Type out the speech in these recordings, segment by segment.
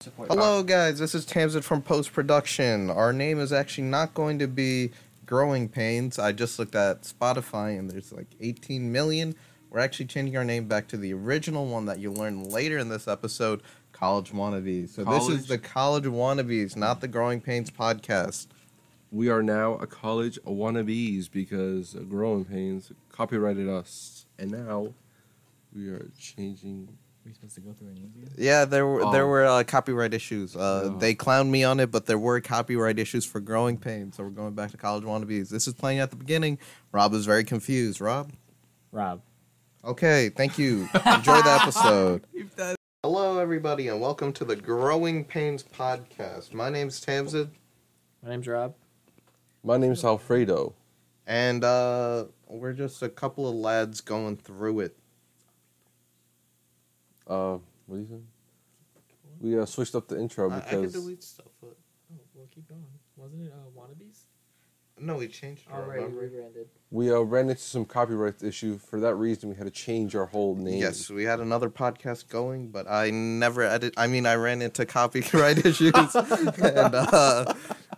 Support. Hello, guys. This is Tamsin from Post Production. Our name is actually not going to be Growing Pains. I just looked at Spotify and there's like 18 million. We're actually changing our name back to the original one that you learn later in this episode, College Wannabes. So this is the College Wannabes, not the Growing Pains podcast. We are now a college wannabes because Growing Pains copyrighted us, and now we are changing. Are we supposed to go through any of these? Yeah, there were there Oh. were uh, copyright issues. Uh, Oh. They clowned me on it, but there were copyright issues for Growing Pains. So we're going back to College Wannabes. This is playing at the beginning. Rob is very confused. Rob. Rob. Okay, thank you. Enjoy the episode. Hello, everybody, and welcome to the Growing Pains podcast. My name's Tamsin, My name's Rob. My name's Alfredo. and uh, we're just a couple of lads going through it. Uh, what do you say? We uh, switched up the intro I, I can because delete stuff. But... Oh, well, keep going. Wasn't it uh, Wannabes? No, we changed it. Already remember? rebranded. we uh, ran into some copyright issue. For that reason, we had to change our whole name. Yes, we had another podcast going, but I never edit. I mean, I ran into copyright issues, and uh,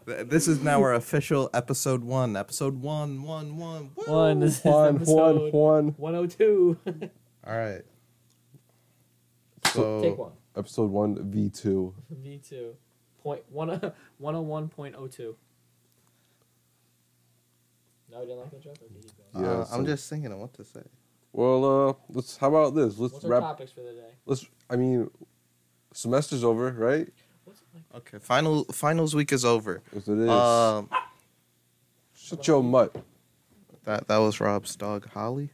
th- this is now our official episode one. Episode one, one, one. woo! One. This is Juan, Juan, episode Juan. 102. All right. So Take one. Episode one, V two. V2. Point one, 101.02. No, you didn't like that joke? Okay, keep going. uh, Yeah, I'm just thinking of what to say. Well, uh, let's. How about this? Let's What's our wrap. topics for the day? Let's. I mean, semester's over, right? What's it like? Okay, final finals week is over. Yes, it is. Um, Shut your mutt. that that was Rob's dog Holly,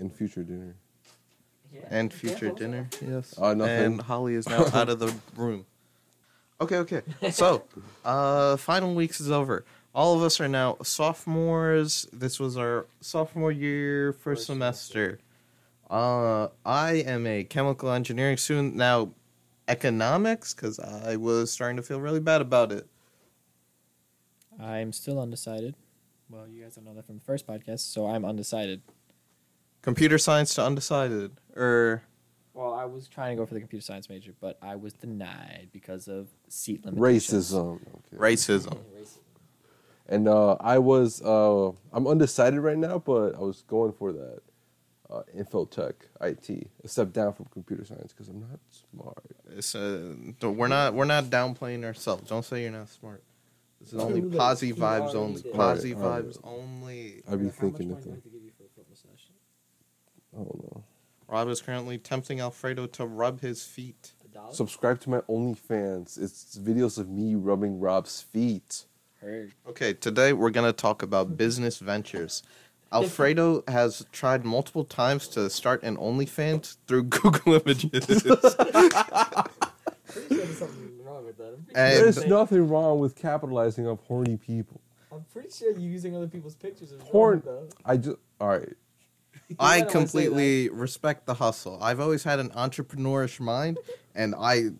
In future dinner. Yeah. and future what's dinner. Yes. Uh, nothing. And Holly is now out of the room. Okay, okay. So, uh, final weeks is over. All of us are now sophomores. This was our sophomore year, first, First semester. Uh, I am a chemical engineering student now. Economics, because I was starting to feel really bad about it. I'm still undecided. Well, you guys don't know that from the first podcast, so I'm undecided. Computer science to undecided, or Well, I was trying to go for the computer science major, but I was denied because of seat limitations. Racism. Okay. racism. Racism. And uh, I was, uh, I'm undecided right now, but I was going for that uh, infotech IT, a step down from computer science because I'm not smart. It's, uh, we're not we're not downplaying ourselves. Don't say you're not smart. This is only True, posy vibes only. did. Posy Alright, alright. vibes only. I'd be thinking of money do I things. have to give you for a foot massage? Oh, I don't. Rob is currently tempting Alfredo to rub his feet. Subscribe to my OnlyFans. It's videos of me rubbing Rob's feet. Heard. Okay, today we're gonna talk about business ventures. Alfredo has tried multiple times to start an OnlyFans through Google Images. There's something wrong with that. I'm pretty, And- sure, There's nothing wrong with capitalizing on horny people. I'm pretty sure you're using other people's pictures is Porn- wrong, though. I just, all right. I don't wanna say completely respect the hustle. I've always had an entrepreneurish mind, and I,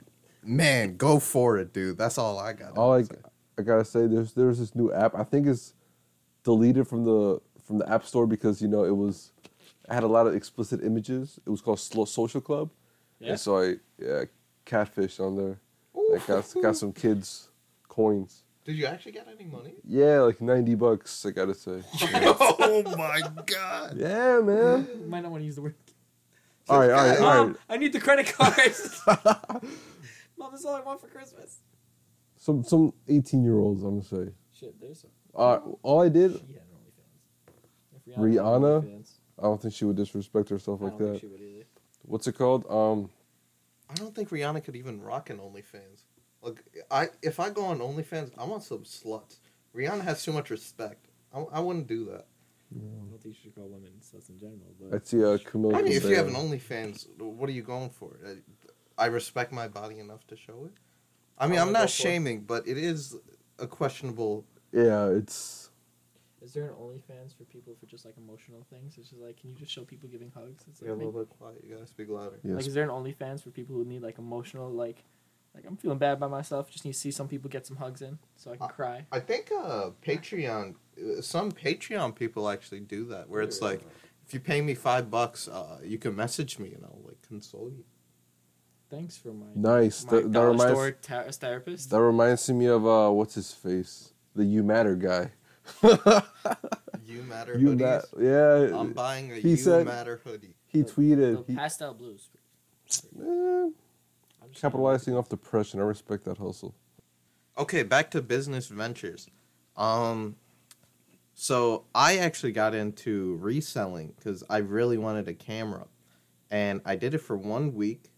man, go for it, dude. That's all I got. All I, I gotta say, there's there's this new app. I think it's deleted from the from the app store because you know it was it had a lot of explicit images. It was called Slow Social Club, Yeah. and so I yeah catfish on there. I got got some kids coins. Did you actually get any money? Yeah, like ninety bucks. I gotta say. oh my god! yeah, man. You might not want to use the word. All right, all right, all right. Mom. I need the credit cards. Mom, that's all I want for Christmas. Some some eighteen year olds. I'm gonna say. Shit, there's some. Uh, all I did. She had an OnlyFans. If Rihanna? had OnlyFans, I don't think she would disrespect herself I like don't think that. she would either. What's it called? Um, I don't think Rihanna could even rock an OnlyFans. Like, I if I go on OnlyFans, I want some sluts. Rihanna has too much respect. I, I wouldn't do that. I don't think you should call women sluts in general, but I'd see uh, Camilla. I mean, if you have an OnlyFans, what are you going for? Uh, I respect my body enough to show it. I mean, I I'm not for- shaming, but it is a questionable. Yeah, it's is there an OnlyFans for people for just like emotional things? It's just like, can you just show people giving hugs? It's You're a like, little bit quiet. You gotta speak louder. yes. like, is there an OnlyFans for people who need like emotional, like, like I'm feeling bad by myself. Just need to see some people get some hugs in, so I can Uh, cry. I think uh, Patreon, uh, some Patreon people actually do that, where it's like, if you pay me five bucks, uh, you can message me and I'll like console you. Thanks for my Nice. My That, that reminds ta- therapist. that reminds me of uh, what's his face, the You Matter guy. You matter You hoodies. Matter. Yeah. I'm buying a He You said- matter hoodie. he tweeted. the He, pastel blues. eh, I'm just capitalizing off depression. I respect that hustle. Okay, back to business ventures. Um, so I actually got into reselling because I really wanted a camera, and I did it for one week,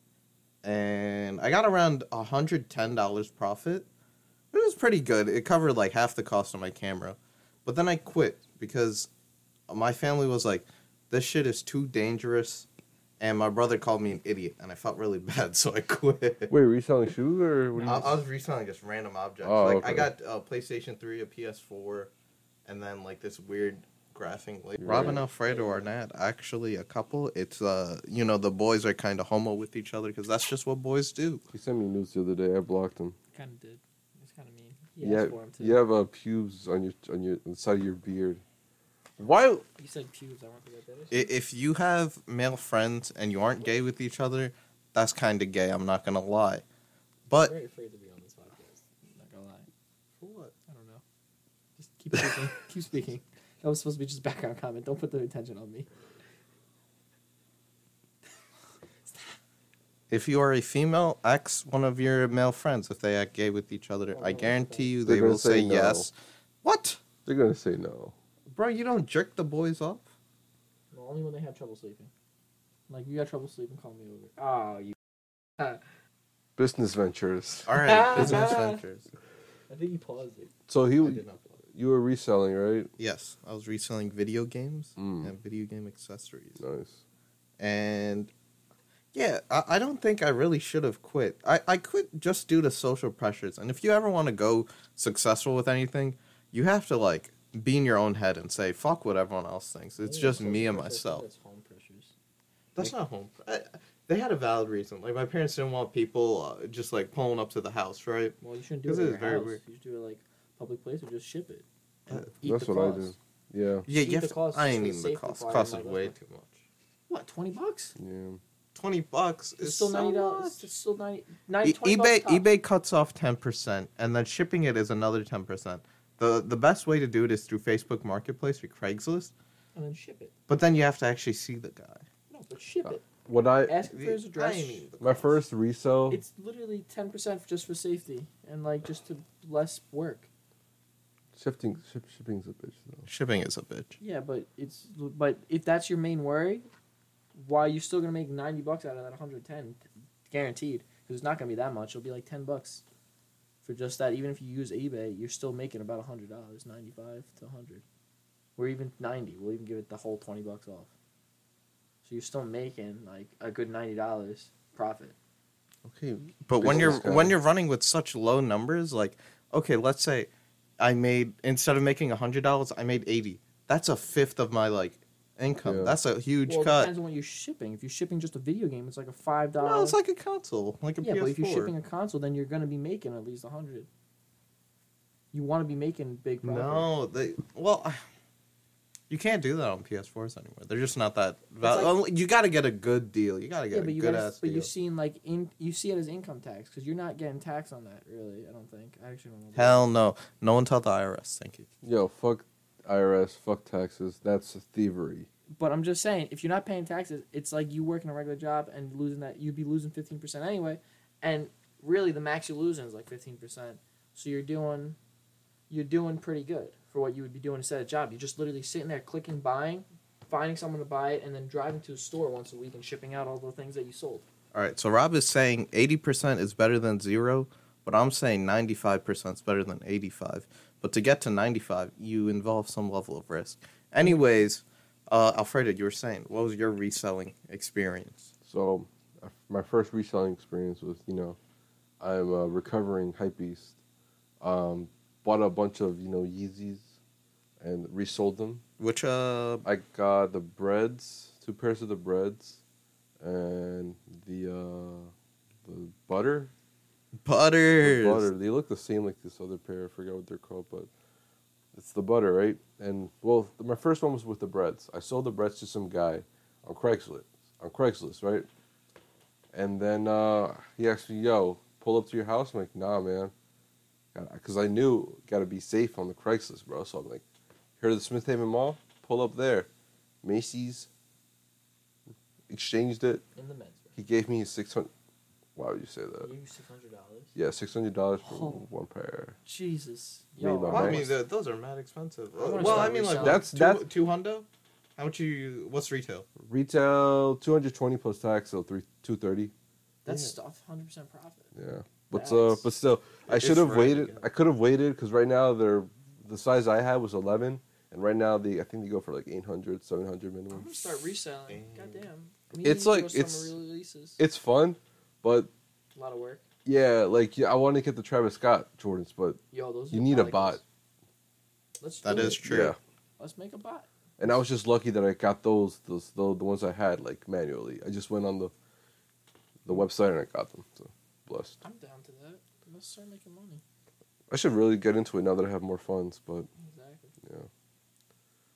and I got around hundred ten dollars profit. It was pretty good. It covered like half the cost of my camera, but then I quit because my family was like, "This shit is too dangerous." And my brother called me an idiot, and I felt really bad, so I quit. Wait, reselling shoes or what you I, I was reselling just random objects. Oh, like okay. I got a PlayStation Three, a PS4, and then like this weird graphing. Like Right. Alfredo are not actually a couple. It's uh, you know, the boys are kind of homo with each other because that's just what boys do. He sent me news the other day. I blocked him. kind of did. It's kind of mean. He Yeah, asked for him too. you have uh, pubes on your on your on the side of your beard. Why? You said pubes. I want to get that. If you have male friends and you aren't gay with each other, that's kind of gay. I'm not gonna lie, But I'm but very afraid to be on this podcast. Not gonna lie. for what? I don't know. Just keep speaking. keep speaking. That was supposed to be just background comment. Don't put the attention on me. If you are a female, ask one of your male friends if they act gay with each other. Oh, I guarantee you They're they gonna will say say no. yes. What? They're gonna say no. Bro, you don't jerk the boys off? Well, only when they have trouble sleeping. Like you got trouble sleeping, call me over. Oh, you. Business ventures. All right, business ventures. I think you paused it. So he, I did not plug it. you were reselling, right? Yes, I was reselling video games Mm. and video game accessories. Nice. And yeah, I, I don't think I really should have quit. I, I quit just due to social pressures. And if you ever want to go successful with anything, you have to like be in your own head and say, fuck what everyone else thinks. It's Yeah, just me and pressure, I think myself. That's home pressures. That's not home. I, they had a valid reason. Like my parents didn't want people uh, just like pulling up to the house, right? Well, you shouldn't do it it at is your very house. weird. You should do it like public place or just ship it. And Uh, eat That's the what I do. Yeah. Yeah, Eat you have the to, cost I just ain't even the cost. part, Cost is way too much. What, 20 bucks? Yeah. Twenty bucks It's is still so $90. It's still 90, 90 E- 20 bucks eBay eBay cuts off ten percent, and then shipping it is another ten percent. The The best way to do it is through Facebook Marketplace or Craigslist, And then ship it. but then you have to actually see the guy. No, but ship Uh, it. What I Ask for his I address. ain't even the my first resale. It's literally 10% just for safety and like just to less work. Shifting ship, shipping's a bitch though. shipping is a bitch. Yeah, but it's but if that's your main worry, why you still gonna make ninety bucks out of that one hundred ten, guaranteed? Because it's not gonna be that much. It'll be like ten bucks for just that. Even if you use eBay, you're still making about hundred dollars, ninety five to hundred, or even ninety. We'll even give it the whole twenty bucks off. So you're still making like a good ninety dollars profit. Okay, but when you're guy. when you're running with such low numbers, like okay, let's say I made instead of making hundred dollars, I made eighty. That's a fifth of my like income. Yeah. That's a huge well, it cut. depends on what you're shipping. If you're shipping just a video game, it's like a five dollar. No, it's like a console, like a yeah, PS4. but if you're shipping a console, then you're gonna be making at least a hundred. You want to be making big profit. No, they well, you can't do that on PS4s anymore. They're just not that. Val- like- well, you got to get a good deal. You got to Yeah, get but a you good gotta, ass but deal. you're seeing like in you see it as income tax because you're not getting tax on that really. I don't think. I actually don't know. Hell no, no one tell the IRS. Thank you. Yo, fuck IRS, fuck taxes. That's thievery. But I'm just saying, if you're not paying taxes, it's like you working a regular job and losing that. You'd be losing fifteen percent anyway, and really the max you're losing is like fifteen percent. So you're doing, you're doing pretty good for what you would be doing instead of job. You're just literally sitting there clicking, buying, finding someone to buy it, and then driving to a store once a week and shipping out all the things that you sold. All right, so Rob is saying eighty percent is better than zero, but I'm saying ninety five percent is better than eighty five. But to get to ninety five, you involve some level of risk. Anyways, uh, Alfredo, you were saying what was your reselling experience? So, my first reselling experience was, you know, I'm a recovering hypebeast. Um, bought a bunch of, you know, Yeezys and resold them. Which uh, I got the breads, two pairs of the breads, and the uh, the butter. The butters. butter. They look the same like this other pair. I forgot what they're called, but it's the butter, right? And well, my first one was with the breads. I sold the breads to some guy on Craigslist. On Craigslist, right? And then uh, he asked me, "Yo, pull up to your house." I'm like, "Nah, man," because I knew gotta be safe on the Craigslist, bro. So I'm like, "Here to the Smith Haven Mall, pull up there." Macy's exchanged it. In the men's. He gave me his six hundred. Why would you say that? You six hundred dollars. Yeah, six hundred dollars for Oh. one pair. Jesus. Yo, Well, I mean, th- those are mad expensive. I well, I mean, like reselling. That's- two, that's- two hundo. How much you? What's retail? Retail two hundred twenty plus tax, so three two thirty. that's Yeah. stuff. Hundred percent profit. Yeah, but uh, but still, I should have waited. I could have waited because right now they're the size I had was eleven, and right now they I think they go for like 800, 700 I'm minimum. gonna start reselling. Damn. Goddamn. It's like- it's- releases. It's fun, but a lot of work. yeah, like yeah, I want to get the Travis Scott Jordans, but Yo, those. You are need a bot. Let's. That do is it. true. yeah. Let's make a bot. And I was just lucky that I got those those the, the ones I had like manually. I just went on the the website and I got them. So blessed. I'm down to that. Let's start making money. I should really get into it now that I have more funds, but Exactly. yeah,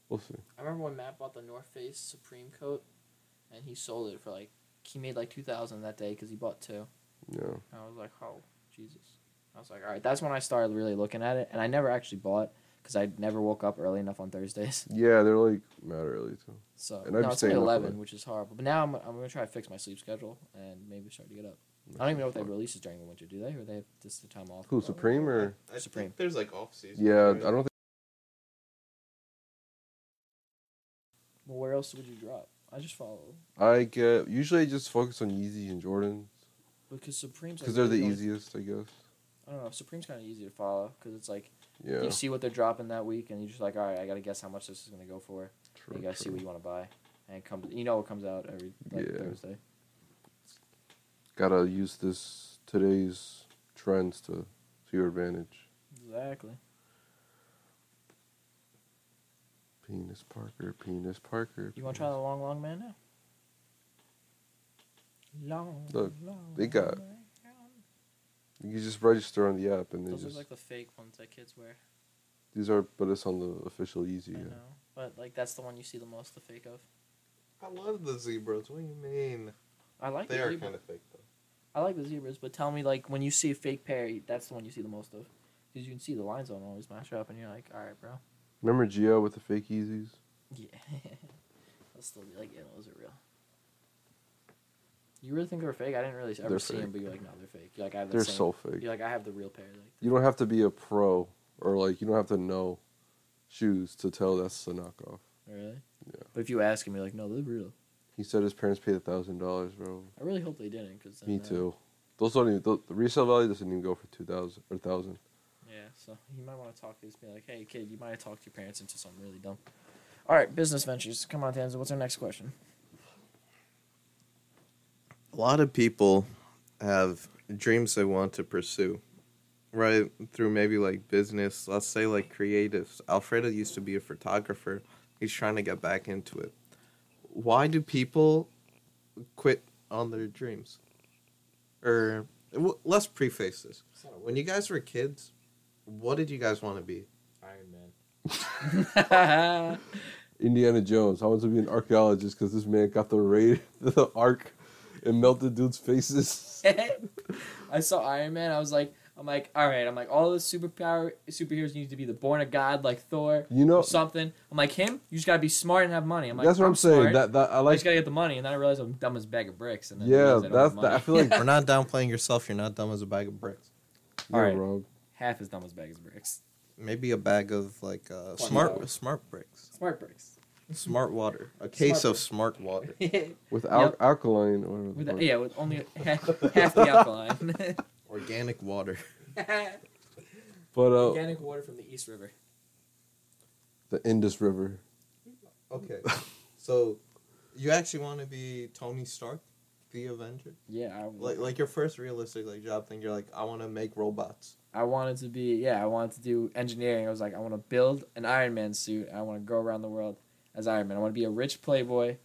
we'll see. I remember when Matt bought the North Face Supreme coat, and he sold it for like he made like two thousand that day because he bought two. Yeah, And I was like, oh Jesus. I was like, all right. That's when I started really looking at it, and I never actually bought because I never woke up early enough on Thursdays. yeah, they're like mad early too. So And I'd no, it's only staying up eleven, late. which is horrible. But now I'm I'm gonna try to fix my sleep schedule and maybe start to get up. I don't even know if they have releases during the winter, do they? Or they have just the time off? Who Supreme or I Supreme. think there's like off season. yeah? right? I don't think Well, where else would you drop? I just follow I get. Usually, I just focus on Yeezy and Jordans because Supreme's like because they're the easiest, I guess. I don't know. Supreme's kind of easy to follow because it's like Yeah, you see what they're dropping that week, and you're just like, all right, I gotta guess how much this is gonna go for. true. you gotta see what you want to buy, and it comes. You know what comes out every like, Yeah. Thursday. Gotta use this today's trends to to your advantage. Exactly. Penis Parker, Penis Parker. You want to try the long, long man now? Long. Look, long they got- man. You just register on the app and they Those just are like the fake ones that kids wear. these are, but it's on the official Yeezy. I Yeah. know, but like that's the one you see the most, the fake of. I love the zebras. What do you mean? I like They the are zebra. kind of fake though. I like the zebras, but tell me like when you see a fake pair, that's the one you see the most of, because you can see the lines don't always match up, and you're like, all right, bro. Remember Gio with the fake Yeezys? Yeah. I'll still be like, yeah, those are real. You really think they're fake? I didn't really ever They're see them, but you're like, no, they're fake. You're like, I have the They're same. so fake. You're like, I have the real pair. Like, You don't have to be a pro or like you don't have to know shoes to tell that's a knockoff. really? Yeah. But if you ask him, you're like, no, they're real. He said his parents paid a thousand dollars, bro. I really hope they didn't, cause Me too. Those don't even the, the resale value doesn't even go for two thousand or thousand. Yeah, so you might want to talk to this, be like, hey, kid, you might have talked your parents into something really dumb. All right, business ventures. Come on, Tanza. What's our next question? A lot of people have dreams they want to pursue, right? Through maybe like business, let's say like creatives. Alfredo used to be a photographer. He's trying to get back into it. Why do people quit on their dreams? Or w- let's preface this. When you guys were kids, what did you guys want to be? Iron Man. Indiana Jones. I want to be an archaeologist because this man got the raid, the Ark, and melted dudes' faces. I saw Iron Man. I was like, I'm like, all right. I'm like, all the superpower superheroes need to be the born of God, like Thor, You know, or something. I'm like him. You just gotta be smart and have money. I'm like, that's what I'm, saying. smart. That that I I like. just gotta get the money, and then I realize I'm dumb as a bag of bricks. And then Yeah, I that's have that. I feel like We're not downplaying yourself. You're not dumb as a bag of bricks. you're Alright. wrong. Half as dumb as a bag of bricks. Maybe a bag of like uh, smart dollars. smart bricks. Smart bricks. Smart water. A case Smart of smart water. With al- Yep. alkaline or with the, yeah, with only half, half the alkaline. Organic water. But uh, Organic water from the East River. the Indus River. Okay. so you actually want to be Tony Stark, the Avenger? Yeah, I, Like like your first realistic like job thing, you're like, I wanna make robots. I wanted to be yeah, I wanted to do engineering. I was like, I want to build an Iron Man suit. I want to go around the world as Iron Man. I want to be a rich playboy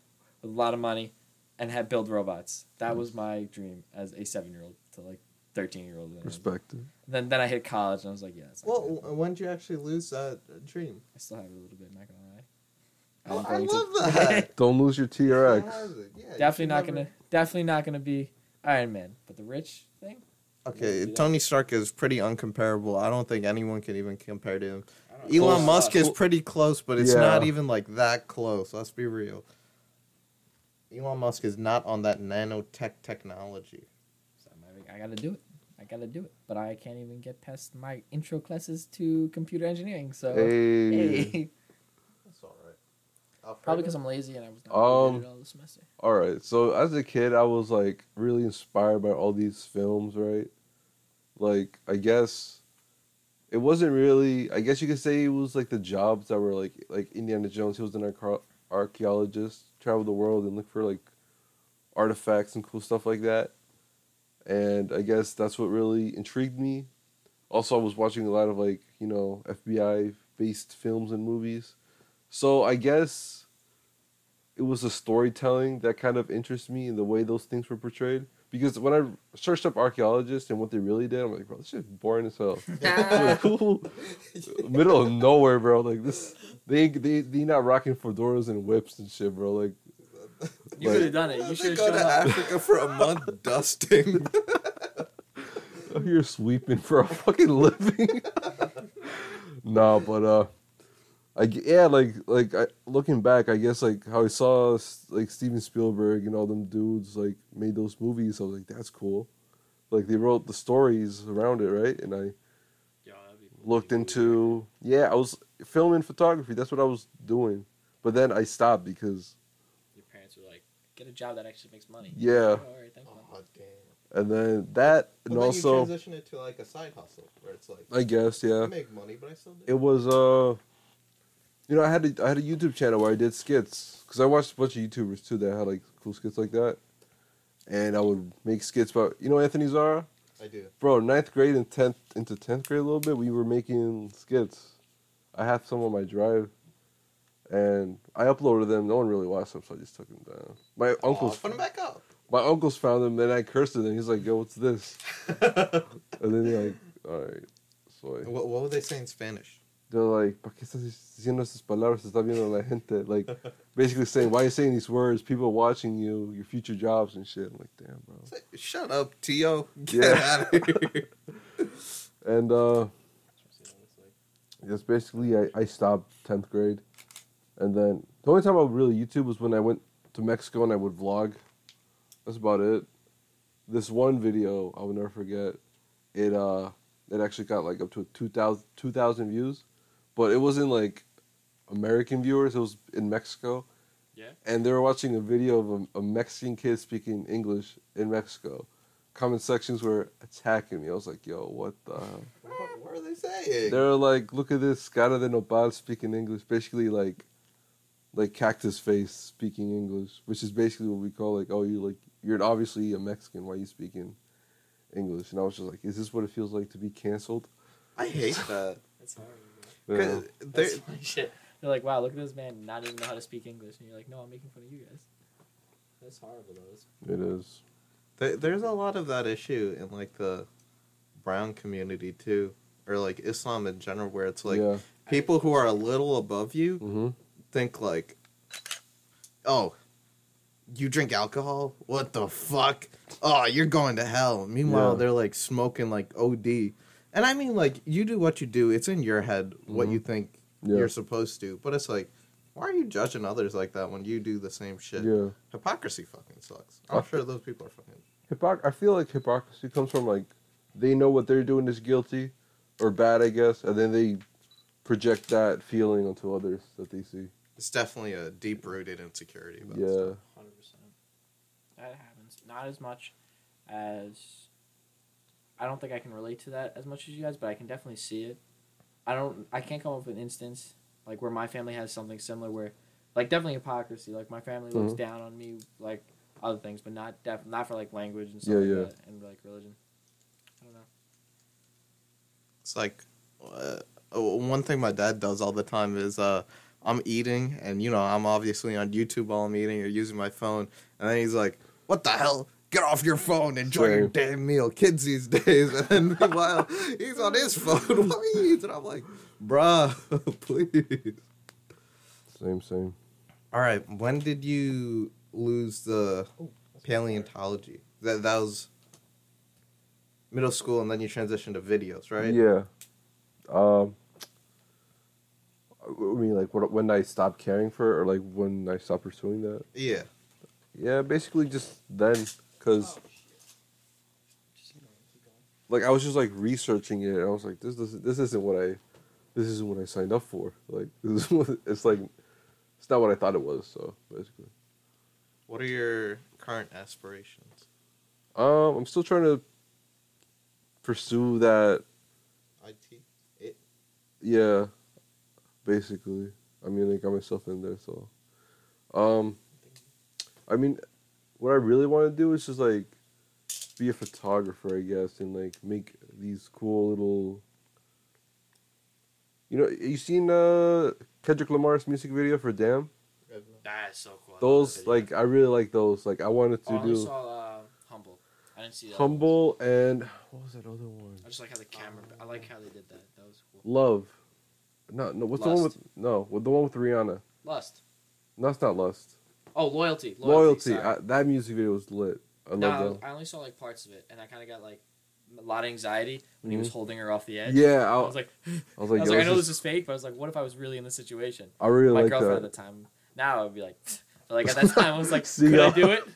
with a lot of money and have build robots. That was my dream as a seven year old to like thirteen year old. Respect. Then then I hit college and I was like, yeah, Well, good. w- when did you actually lose that uh, dream? I still have it a little bit. Not gonna lie. Oh, I'm I going to- love that. Don't lose your TRX. Yeah, definitely should not never- gonna definitely not gonna be Iron Man, but the rich thing. Okay, Yeah. Tony Stark is pretty uncomparable. I don't think anyone can even compare to him. I don't know. Elon Close. Musk is pretty close, but it's Yeah. not even like that close. Let's be real. Elon Musk is not on that nanotech technology. So I gotta do it. I gotta do it. But I can't even get past my intro classes to computer engineering. So Hey. hey. That's probably because I'm lazy and I was not Um, motivated all this semester. All right. So as a kid, I was like really inspired by all these films, right? Like I guess it wasn't really. I guess you could say it was like the jobs that were like like Indiana Jones. He was an archaeologist, travel the world and look for like artifacts and cool stuff like that. And I guess that's what really intrigued me. Also, I was watching a lot of like you know FBI based films and movies. So I guess it was the storytelling that kind of interests me and the way those things were portrayed. Because when I searched up archaeologists and what they really did, I'm like, bro, this shit's boring as hell. Like, cool. Middle of nowhere, bro. Like this, they they they not rocking fedoras and whips and shit, bro. Like You like- could have done it. You should have go to up. Africa for a month dusting. You're sweeping for a fucking living. no, but uh, I g- yeah, like like I, looking back, I guess like how I saw like Steven Spielberg and all them dudes like made those movies. I was like, that's cool. Like they wrote the stories around it, right? And I yeah, looked into yeah, I was filming photography. That's what I was doing. But then I stopped because Your parents were like, get a job that actually makes money. Yeah. Oh, all right, thanks, Mom. oh damn. and then that and Well, then also you transition it to like a side hustle where it's like I guess yeah. I make money, but I still do. it was uh you know i had a, i had a youtube channel where i did skits because i watched a bunch of youtubers too that had like cool skits like that. And i would make skits about you know anthony zara? I do. bro ninth grade and 10th into 10th grade a little bit we were making skits. I have some on my drive and i uploaded them. No one really watched them so i just took them down. My Aw, uncles put him back up. my uncles found them and i cursed at them. He's like yo what's this? And then they're like all right soy What, what would they saying in Spanish? They're like, ¿para qué estás diciendo estas palabras? Está viendo la gente. Like, basically saying, why are you saying these words? People watching you, your future jobs and shit. I'm like, damn, bro. Shut up, Tio. Get Yeah. out of here. And uh, that's basically, I, I stopped 10th grade. And then the only time I would really YouTube was when I went to Mexico and I would vlog. That's about it. This one video, I will never forget. It uh, it actually got like up to 2,000 2,000 views, but it wasn't like American viewers. It was in Mexico. Yeah. And they were watching a video of a, a Mexican kid speaking English in Mexico. Comment sections were attacking me. I was like, "Yo, what the?" hell? What, what are they saying? They're like, "Look at this cara de nopal speaking English." Basically, like, like cactus face speaking English, which is basically what we call like, "Oh, you're like you're obviously a Mexican. Why are you speaking English?" And I was just like, "Is this what it feels like to be canceled?" I hate that. That's horrible. Bro. Yeah. 'Cause That's they're- funny shit. They're like, wow, look at this man not even know how to speak English. And you're like, no, I'm making fun of you guys. That's horrible, though. It is. There, there's a lot of that issue in like the brown community too, or like Islam in general, where it's like yeah. people who are a little above you hmm think like, oh, you drink alcohol? What the fuck? Oh, you're going to hell. Meanwhile, Yeah. they're like smoking like OD. And I mean, like, you do what you do. It's in your head what Mhm. you think Yeah. you're supposed to. But it's like, why are you judging others like that when you do the same shit? Yeah. Hypocrisy fucking sucks. I'm I- sure those people are fucking. Hypoc- I feel like hypocrisy comes from like they know what they're doing is guilty or bad, I guess, and then they project that feeling onto others that they see. It's definitely a deep rooted insecurity. About Yeah. Hundred percent. That happens. Not as much as I don't think I can relate to that as much as you guys, but I can definitely see it. I don't. I can't come up with an instance like where my family has something similar. Where, like, definitely hypocrisy. Like my family looks Mhm. down on me, like other things, but not def- not for like language and stuff Yeah, like yeah. that, and like religion. I don't know. It's like uh, oh, one thing my dad does all the time is uh, I'm eating, and you know I'm obviously on YouTube while I'm eating or using my phone, and then he's like, "What the hell? Get off your phone! Enjoy your damn meal, kids these days." And then meanwhile, he's on his phone eats, and I'm like, "Bruh, please." Same, same. All right, when did you lose the paleontology? That that was middle school, and then you transitioned to videos, right? Yeah. Um. I mean, like, what, when I stopped caring for it, or like when I stopped pursuing that. Yeah. Yeah, basically just then, cause like I was just like researching it, and I was like, this doesn't, this isn't what I, this isn't what I signed up for. Like, this is what it's like, it's not what I thought it was. So basically, What are your current aspirations? um, I'm still trying to pursue that. IT. It. Yeah, basically. I mean, I got myself in there, so. Um, I mean, what I really want to do is just like be a photographer, I guess, and like make these cool little. You know, you seen uh Kendrick Lamar's music video for "Damn"? That is so cool. Those video. like I really like those. Like I wanted Oh, to I do saw uh, Humble. I didn't see that. "Humble" and what was that other one? I just like how the camera. I like how they did that. That was cool. Love. No, no. What's the one with no? With the one with Rihanna? Lust. No, it's not Lust. Oh, loyalty. Loyalty. sorry. I, that music video was lit. I no. I only saw like parts of it, and I kind of got like a lot of anxiety when he was Mhm. holding her off the edge. Yeah, I I, was like, I was I like, was like, I know this this is fake, but I was like, what if I was really in this situation? I really My like girlfriend that. at the time. Now I would be like, but like at that time I was like, could I do it?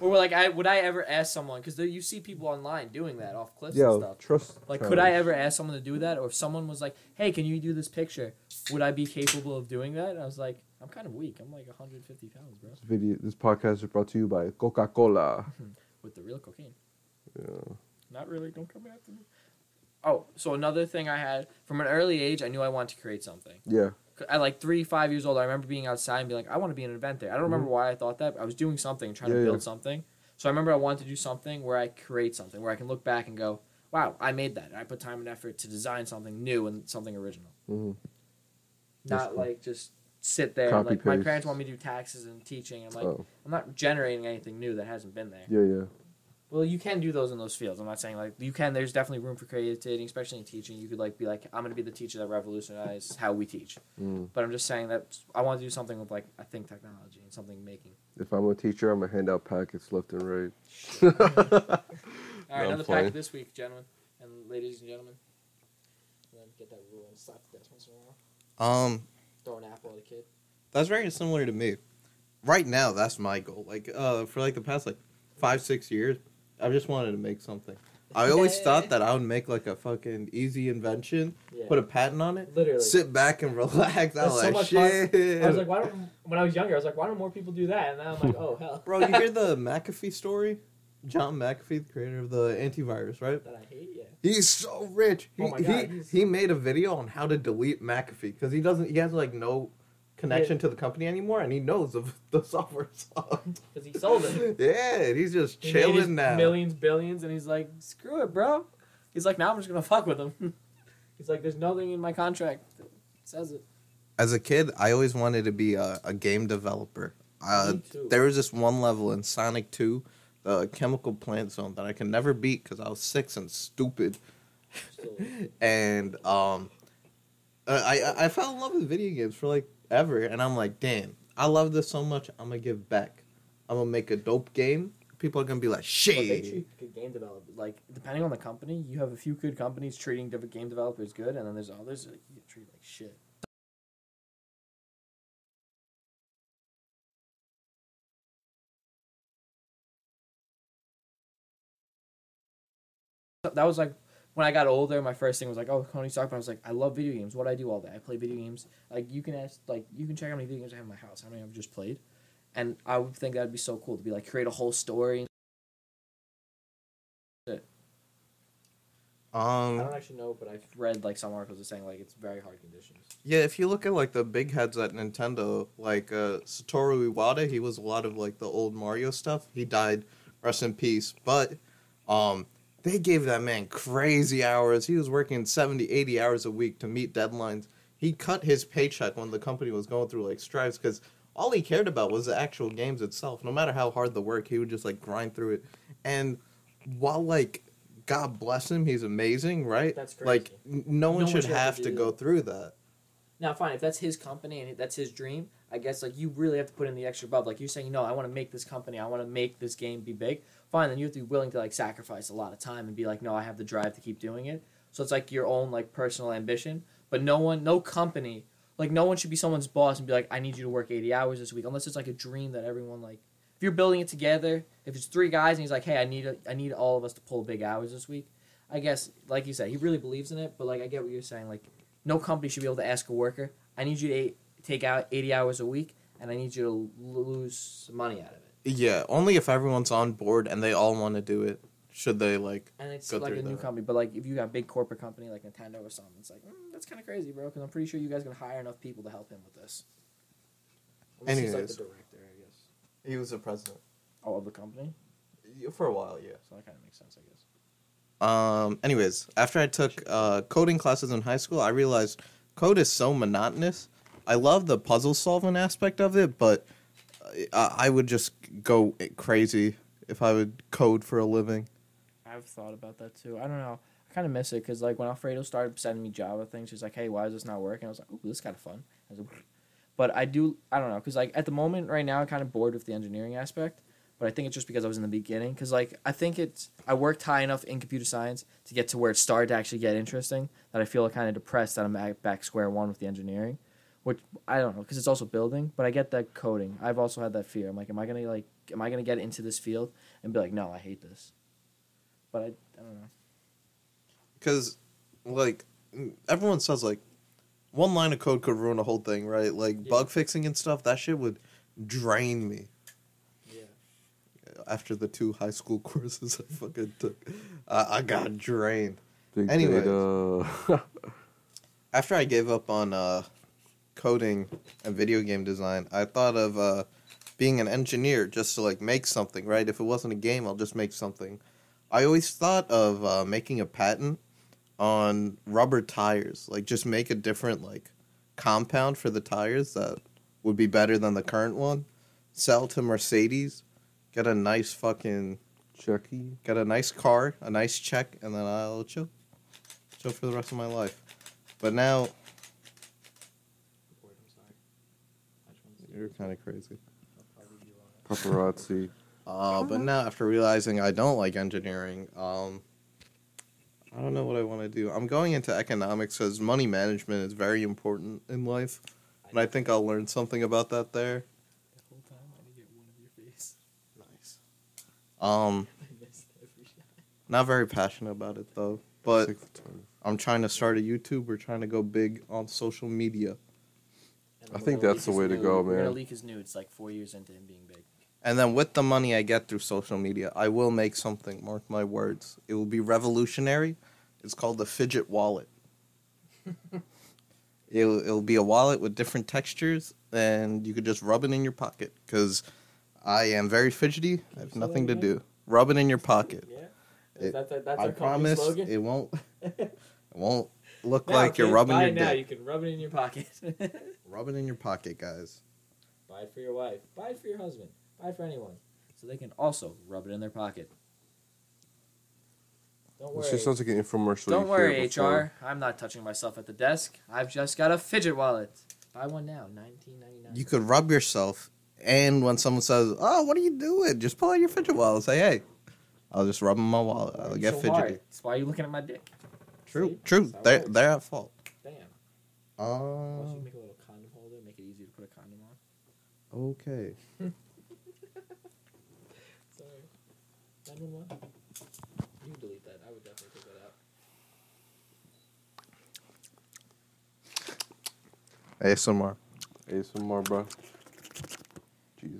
Or like, I would I ever ask someone? Because you see people online doing that off cliffs and Yo, stuff. trust. Like, could I ever ask someone to do that? Or if someone was like, "Hey, can you do this picture?" Would I be capable of doing that? And I was like, "I'm kind of weak. I'm like 150 pounds, bro, This video, this podcast is brought to you by Coca Cola. with the real cocaine." Yeah. Not really. Don't come after me. Oh, so another thing I had from an early age, I knew I wanted to create something. Yeah. At like three, five years old, I remember being outside and being like, "I want to be an inventor." I don't remember why I thought that. But I was doing something, trying Yeah, to yeah. build something. So I remember I wanted to do something where I create something, where I can look back and go, "Wow, I made that. I put time and effort to design something new and something original." hmm not cool. like just sit there. Copy like my parents want me to do taxes and teaching. I'm like, oh. I'm not generating anything new that hasn't been there. Yeah, yeah. Well, you can do those in those fields. I'm not saying like you can. There's definitely room for creativity, especially in teaching. You could like be like, I'm gonna be the teacher that revolutionizes how we teach. Mm. But I'm just saying that I want to do something with like I think technology and something making. If I'm a teacher, I'm gonna hand out packets left and right. All right, No, I'm another playing. pack this week, gentlemen and ladies and gentlemen. And then get that ruler and slap the desk once in a while. Um, Throw an apple at a kid. that's very similar to me. Right now, that's my goal. Like, uh, for like the past like five, six years, I've just wanted to make something. I always thought that I would make like a fucking easy invention, Yeah. put a patent on it, Literally. sit back and relax. I was so like, much fun. shit. I was like, why don't? When I was younger, I was like, why don't more people do that? And now I'm like, oh hell. Bro, you hear the McAfee story? John McAfee, the creator of the antivirus, right? that I hate. He's so rich. He, Oh my God, he, he's- he made a video on how to delete McAfee because he doesn't. He has like no connection to the company anymore, and he knows of the software. Because he sold it. yeah, and he's just He made his chilling now. Millions, billions, and he's like, screw it, bro. He's like, now I'm just gonna fuck with him. he's like, there's nothing in my contract that says it. As a kid, I always wanted to be a, a game developer. Uh, Me too. there was this one level in Sonic Two, the chemical plant zone, that I can never beat because I was six and stupid. And um, I I- I fell in love with video games for like ever, and I'm like, damn, I love this so much. I'm gonna give back. I'm gonna make a dope game. People are gonna be like, shit. treat good game developers like depending on the company. You have a few good companies treating different game developers good, and then there's others that you get treated like shit. That was like when I got older. My first thing was like, "Oh, Tony Stark." But I was like, "I love video games. What do I do all day? I play video games. Like you can ask, like you can check how many video games I have in my house. How many I've just played." And I would think that'd be so cool to be like create a whole story. Um, I don't actually know, but I've read like some articles that saying like it's very hard conditions. yeah, if you look at like the big heads at Nintendo, like uh, Satoru Iwata, he was a lot of like the old Mario stuff. He died, rest in peace. But um, they gave that man crazy hours. He was working 70, 80 hours a week to meet deadlines. He cut his paycheck when the company was going through like strikes because all he cared about was the actual games itself. No matter how hard the work, he would just like grind through it. And while like God bless him, he's amazing, right? That's Like crazy. n- no one No one should should have have to to go through that. Now, fine, if that's his company and that's his dream, I guess like you really have to put in the extra above. Like you're saying, no, I want to make this company, I want to make this game be big. Fine, then you have to be willing to like sacrifice a lot of time and be like, no, I have the drive to keep doing it. So it's like your own like personal ambition. But no one, no company, like no one should be someone's boss and be like, I need you to work eighty hours this week, unless it's like a dream that everyone like. If you're building it together, if it's three guys and he's like, hey, I need a, I need all of us to pull big hours this week. I guess, like you said, he really believes in it. But like, I get what you're saying. Like, no company should be able to ask a worker, I need you to take out eighty hours a week, and I need you to lose some money out of it. Yeah, only if everyone's on board and they all want to do it. Should they like? And it's like a new company, but like if you got a big corporate company like Nintendo or something, it's like mm, that's kind of crazy, bro. Because I'm pretty sure you guys can hire enough people to help him with this. Unless he's like Anyways. the director, I guess. He was the president Oh, of the company, for a while. Yeah. so that kind of makes sense, I guess. Um. Anyways, after I took uh, coding classes in high school, I realized code is so monotonous. I love the puzzle solving aspect of it, but I, I would just go crazy if I would code for a living. I've thought about that too. I don't know. I kind of miss it because like when Alfredo started sending me Java things, he's like, "Hey, why is this not working?" I was like, "Ooh, this is kind of fun." I like, but I do. I don't know because like at the moment right now, I'm kind of bored with the engineering aspect. But I think it's just because I was in the beginning. Because like I think it's I worked high enough in computer science to get to where it started to actually get interesting. That I feel kind of depressed that I'm back square one with the engineering, which I don't know because it's also building. But I get that coding. I've also had that fear. I'm like, am I gonna like, am I gonna get into this field and be like, no, I hate this. But I, I don't know. because like everyone says like one line of code could ruin a whole thing right like Yeah. bug fixing and stuff that shit would drain me Yeah. after the two high school courses i fucking took i, I got drained Anyway, after i gave up on uh coding and video game design i thought of uh being an engineer just to like make something right? If it wasn't a game i'll just make something. I always thought of uh, making a patent on rubber tires like just make a different like compound for the tires that would be better than the current one sell to mercedes get a nice fucking Chucky. get a nice car a nice check and then i'll chill chill for the rest of my life. But now you're kind of crazy Paparazzi. Uh, but now after realizing I don't like engineering, um, I don't know what I want to do. I'm going into economics because money management is very important in life, and I think I'll learn something about that there. The whole time I didn't get one of your face. Nice. Um, I missed every shot. not very passionate about it though, but I'm trying to start a YouTube. We're trying to go big on social media, And I think that's the way to nude. go, We're gonna man. leak his nudes like four years into him being big. and then with the money I get through social media, I will make something. Mark my words. It will be revolutionary. It's called the fidget wallet. it'll it'll be a wallet with different textures, and you could just rub it in your pocket. Cause I am very fidgety. I have nothing to do. Rub it in your pocket. Yeah. It- that's that's I our company promise slogan. it won't. It won't look Now, like you're kid, rubbing buy your it now. dick. You can rub it in your pocket. Rub it in your pocket, guys. Buy it for your wife. Buy it for your husband. Buy it for anyone, so they can also rub it in their pocket. Don't This worry. just sounds like an infomercial. Don't worry. HR. I'm not touching myself at the desk. I've just got a fidget wallet. Buy one now, nineteen ninety nine. You could rub yourself, and when someone says, "Oh, what are you doing?" Just pull out your fidget wallet. and Say, "Hey, I'll just rub in my wallet. I'll get fidgety." That's why are you looking at my dick. True, See? true. That's how it They're they're at fault. Damn. Why Um. make a little condom holder? Make it easier to put a condom on. Okay. Sorry. 911? You can delete that. I would definitely take that out. ASMR. ASMR, bro. Jesus.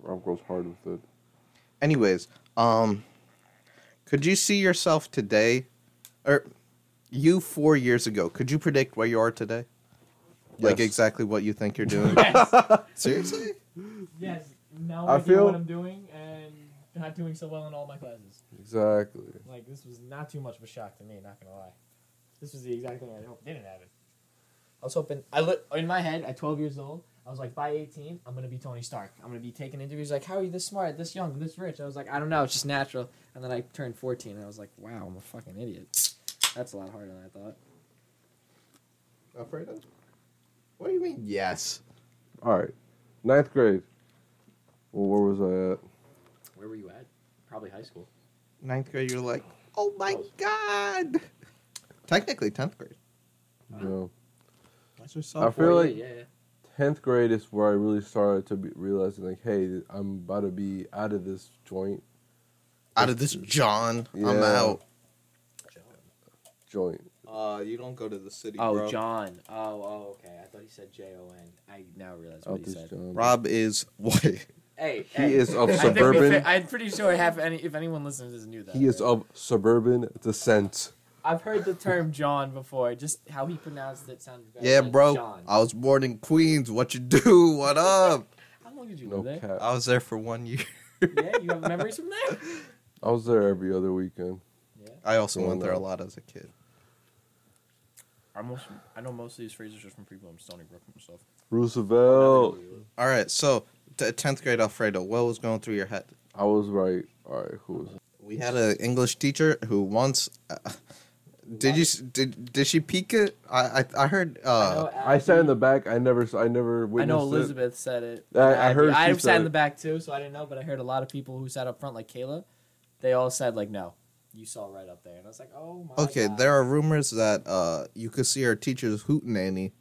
Rob goes hard with it. Anyways, um, could you see yourself today, or you four years ago? Could you predict where you are today? Like Yes. exactly what you think you're doing? Yes. Seriously? yes. Now I I, feel- know what I'm doing and not doing so well in all my classes. Exactly. Like, this was not too much of a shock to me, not gonna lie. This was the exact thing I hoped didn't happen. I was hoping, I look in my head at 12 years old, I was like, by 18, I'm gonna be Tony Stark. I'm gonna be taking interviews like, how are you this smart, this young, this rich? I was like, I don't know, it's just natural. And then I turned 14 and I was like, wow, I'm a fucking idiot. That's a lot harder than I thought. Alfredo? What do you mean? Yes. All right, ninth grade. Well, where was I at? Where were you at? Probably high school. Ninth grade, you're like, oh my god. Technically, tenth grade. No. That's just I feel like yeah, yeah. tenth grade is where I really started to be realizing like, hey, I'm about to be out of this joint. Out of this John, I'm Yeah. out. Joint. Uh, you don't go to the city, Oh, bro. John. Oh, oh, okay. I thought he said J O N. I now realize Out what he said. joint. Rob is white. Hey, He hey. is of I think suburban. fi- I'm pretty sure half any if anyone listens to this knew that. He is right? of suburban descent. I've heard the term John before. Just how he pronounced it sounded very Yeah, like bro. John. I was born in Queens. What you do? What up? How long did you No live there? cap. I was there for one year. Yeah, you have memories from there. I was there every other weekend. Yeah. I also Oh, went there a lot as a kid. I most I know most of these phrases just from people in Stony Brook and stuff. Roosevelt. All right, so t- tenth grade Alfredo, what was going through your head? I was right. All right, who was it? We had an English teacher who once. Uh, did you did did she peek it? I I, I heard. Uh, I sat in the back. I never. I never I witnessed know it. Elizabeth said it. I- I Abby- heard she I said sat in the back too, so I didn't know. But I heard a lot of people who sat up front, like Kayla. They all said like, "No, you saw right up there," and I was like, "Oh my." okay, God. there are rumors that uh, you could see our teacher's hoot nanny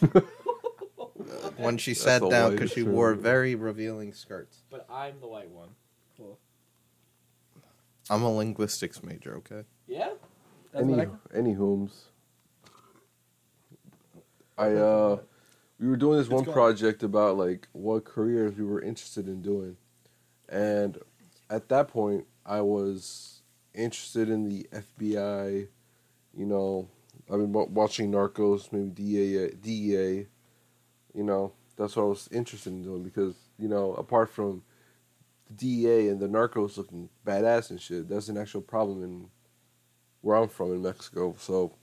when she sat the down because she whitest wore very revealing skirts. But I'm the white one. Cool. I'm a linguistics major. Okay. Yeah. That's Any what I- any whom's. I uh, we were doing this one go. project about like what careers we were interested in doing, and at that point I was interested in the FBI. You know, I've been watching Narcos, maybe DEA, DEA. You know, that's what I was interested in doing because you know, apart from the DEA and the Narcos looking badass and shit, that's an actual problem in where I'm from in Mexico. So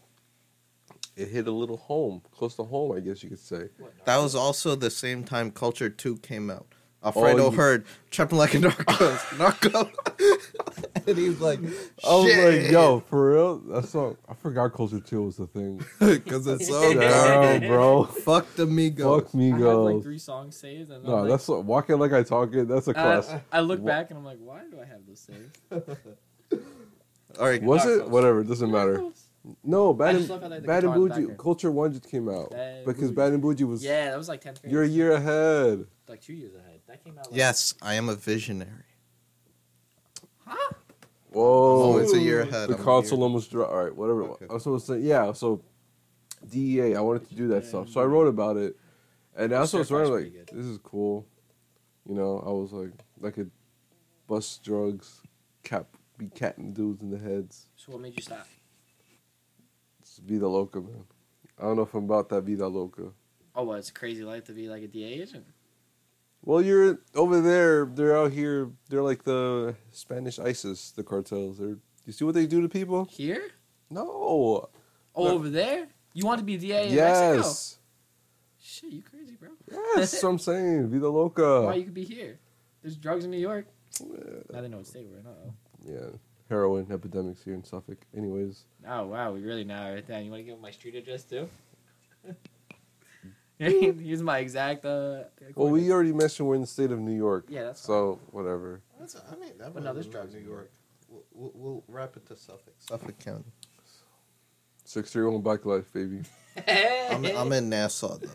it hit a little home, close to home, I guess you could say. That was also the same time Culture Two came out. Alfredo oh, you- heard "Trapping Like a Narcos," Narco, and he was like, I was "Shit." like, yo, for real? That song, I forgot Culture 2 was the thing. because it's so Damn, good. bro. Fuck the Migos. Fuck me, I had like three songs saved, and I'm No, like, that's what, Walking Like I Talk It, that's a class. I look back and I'm like, why do I have this saved? All right, Was it? Narcos. Whatever, it doesn't matter. No, Bad just and, love how they had the Bad and guitar in the Bougie, background. Culture 1 just came out. Bad because Bougie. Bad and Bougie was, Yeah, that was like 10th grade. you're a year ahead. like two years ahead. That came out. Like, yes, I am a visionary. Huh? Whoa. Oh, it's a year ahead. the I'm a console year- almost dropped. All right, whatever. Okay. I was supposed to say, yeah, so DEA, I wanted to do that stuff. So I wrote about it. And that's what I was Stir writing, like, pretty good. this is cool. You know, I was like, I could bust drugs, cap, be catting dudes in the heads. So what made you stop? Just Vida Loca, man. I don't know if I'm about that Vida Loca. Oh, well, it's a crazy life to be like a DA agent. Well, you're over there. They're out here. They're like the Spanish ISIS, the cartels. They're. You see what they do to people? Here? No. Oh, over there? You want to be a DA in Mexico? Yes. Shit, you crazy, bro. Yes. that's what I'm saying. Vida Why Loca. Why you could be here? There's drugs in New York. I Now they know what state we're in. Uh-oh. Yeah. Heroin epidemics here in Suffolk. Anyways. Oh, wow. We really narrow it down. You want to give my street address, too? Here's my exact, uh... Well, we already mentioned we're in the state of New York. Yeah, that's So whatever. That's, I mean, that But no, there's was drugs New York. We'll, we'll, we'll wrap it to Suffolk. Suffolk County. Six three one Black Life, baby. I'm, I'm in Nassau though.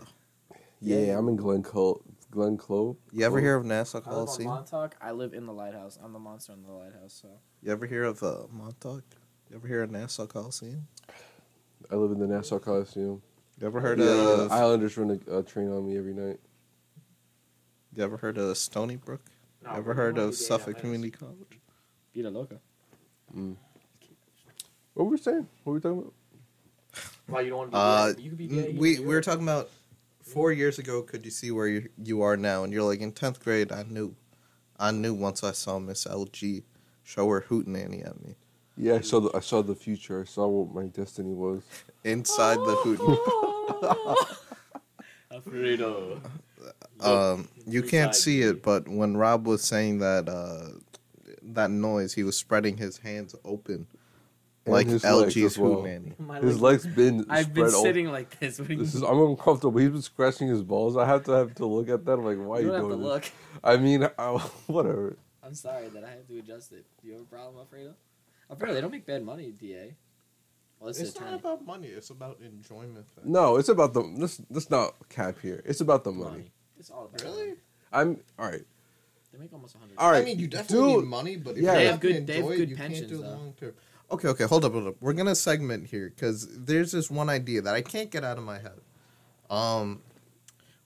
Yeah, I'm in Glen Clo. Glen Cove. You ever hear of Nassau I live on Coliseum? Montauk. I live in the lighthouse. I'm the monster in the lighthouse, so... You ever hear of uh, Montauk? You ever hear of Nassau Coliseum? I live in the Nassau Coliseum. You ever heard the of? Islanders run a, a train on me every night. You ever heard of Stony Brook? No, ever heard of Suffolk on Community College? Vida Loca. Mm. What were we saying? What were we talking about? Why you don't want to be Uh, DA? You could be DA. n- we we were talking about four years ago. Could you see where you you are now? And you're like in tenth grade. I knew, I knew once I saw Miss LG show her hootenanny at me Yeah, I saw the I saw the future. I saw what my destiny was. inside the hooten. Alfredo. Um, you can't see it, but when Rob was saying that uh, that noise, he was spreading his hands open And like his legs LG's as well. Hoot Nanny. My His leg- legs been I've been spread o- sitting like this. What do you This is? I'm uncomfortable. He's been scratching his balls. I have to have to look at that. I'm like, why are you you have to doing this? look. I mean, I, whatever. I'm sorry that I have to adjust it. Do you have a problem, Alfredo? Alfredo, they don't make bad money, DA. Well, this It's not about money. It's about enjoyment. No, it's about the. This this not cap here. It's about the money. money. It's all about Really? money. I'm all right. They make almost a hundred. All right. I mean, you definitely Dude, need money, but if yeah. you They have have good- to they have good it, you can't pensions, do it long term. Okay, okay, hold up, hold up. We're gonna segment here because there's this one idea that I can't get out of my head. Um,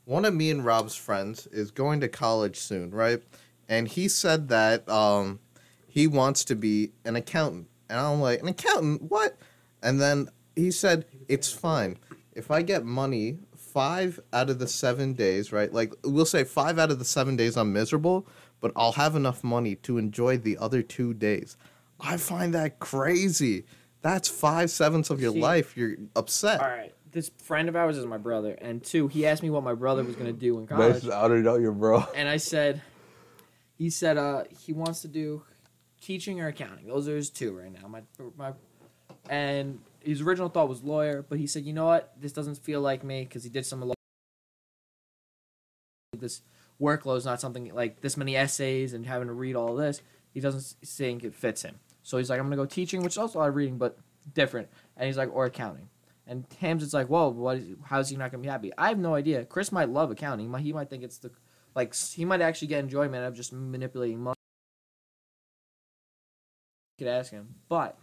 one of me and Rob's friends is going to college soon, right? And he said that um, he wants to be an accountant, and I'm like, an accountant? What? And then he said, it's fine if I get money five out of the seven days, right? Like we'll say five out of the seven days I'm miserable, but I'll have enough money to enjoy the other two days. I find that crazy. That's five sevenths of your See- life. You're upset. All right. This friend of ours is my brother, and two, he asked me what my brother was gonna do in Man, college, just outed out your bro. and I said, he said, uh, he wants to do teaching or accounting. Those are his two right now. My my, and his original thought was lawyer, but he said, you know what, this doesn't feel like me because he did some law. This workload is not something like this many essays and having to read all this. He doesn't think it fits him. So he's like, I'm gonna go teaching, which is also a lot of reading, but different. And he's like, or accounting. And Ham's is like, whoa, what? Is, how's he not gonna be happy? I have no idea. Chris might love accounting. He might, he might think it's the like he might actually get enjoyment of just manipulating money. You could ask him, but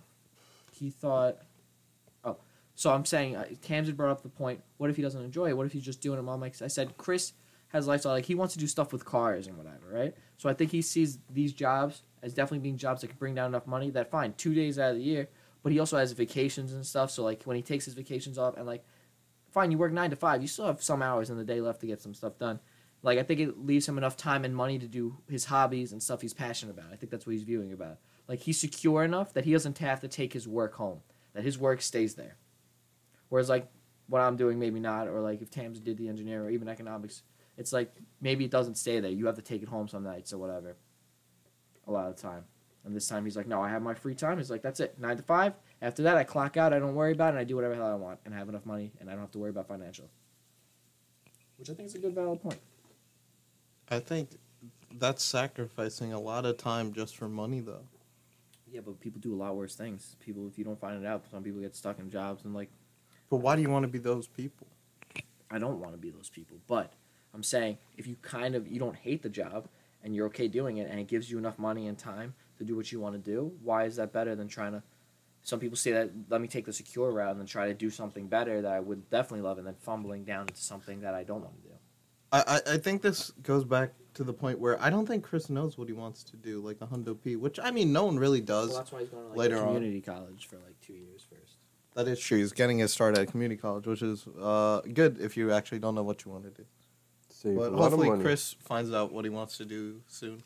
he thought, oh, so I'm saying uh, had brought up the point. What if he doesn't enjoy it? What if he's just doing it? Mom, like I said, Chris has lifestyle like he wants to do stuff with cars and whatever, right? So I think he sees these jobs as definitely being jobs that can bring down enough money that fine, two days out of the year. But he also has vacations and stuff. So like when he takes his vacations off and like, fine, you work nine to five, you still have some hours in the day left to get some stuff done. Like I think it leaves him enough time and money to do his hobbies and stuff he's passionate about. I think that's what he's viewing about. Like he's secure enough that he doesn't have to take his work home. That his work stays there. Whereas like what I'm doing, maybe not, or like if Tams did the engineer or even economics, it's like maybe it doesn't stay there. You have to take it home some nights or whatever. A lot of the time. And this time he's like, no, I have my free time. He's like, that's it, nine to five. After that, I clock out. I don't worry about it. and I do whatever the hell I want and I have enough money, and I don't have to worry about financial. Which I think is a good valid point. I think that's sacrificing a lot of time just for money, though. Yeah, but people do a lot worse things. People, if you don't find it out, some people get stuck in jobs and like, But why do you want to be those people? I don't want to be those people. But I'm saying if you kind of you don't hate the job and you're okay doing it and it gives you enough money and time to do what you want to do, why is that better than trying to? Some people say that let me take the secure route and then try to do something better that I would definitely love and then fumbling down into something that I don't want to do. I, I, I think this goes back to the point where I don't think Chris knows what he wants to do, like the Hundo P, which I mean, no one really does. Well, that's why he's going to like later on. community college for like two years first. That is true. He's getting his start at community college, which is uh, good if you actually don't know what you want to do. Save But a lot of hopefully. Chris finds out what he wants to do soon.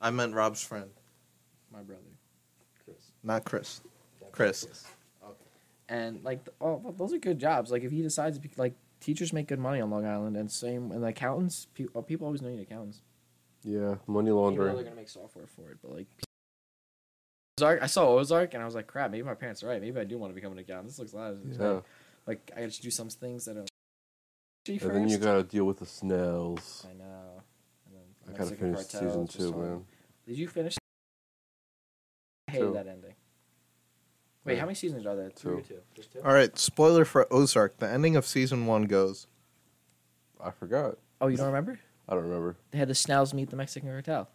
I meant Rob's friend, My brother, Chris. not Chris. Chris. Okay. and like th- oh those are good jobs like if he decides to be, like teachers make good money on long island and same and accountants people, uh, people always need accountants. Yeah, money laundering. they're gonna make software for it but like ozark i saw ozark and i was like crap maybe my parents are right. Maybe i do want to become an accountant. This looks lot Yeah, like i gotta do some things that are and then you gotta deal with the Snells. i know. And then I gotta finish season two, man. did you finish I hated Two. that ending wait how many seasons are there three or Two. two just two All right, spoiler for Ozark. The ending of season one goes. I forgot. oh you don't remember I don't remember. they had the Snells meet the Mexican cartel.